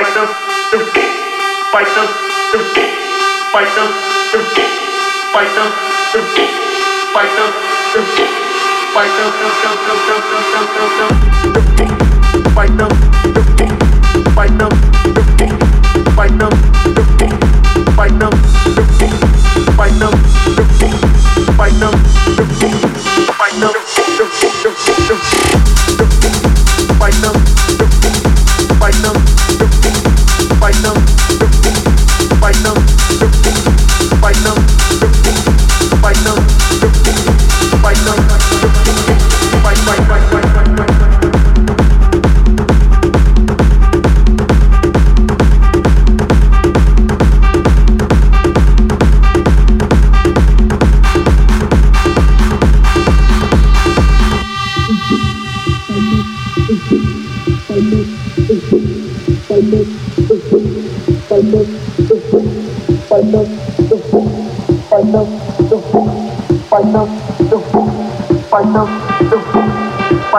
fight them, the kick, fight them, the kick, fight them, the kick, fight them, the kick, fight them, the kick, fight them, the kick, the kick, fight them, the kick, fight them, the kick, fight them, the kick, fight them, the kick, fight them, the kick, fight them, the kick, fight them, the kick, the kick, the kick.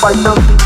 fight them.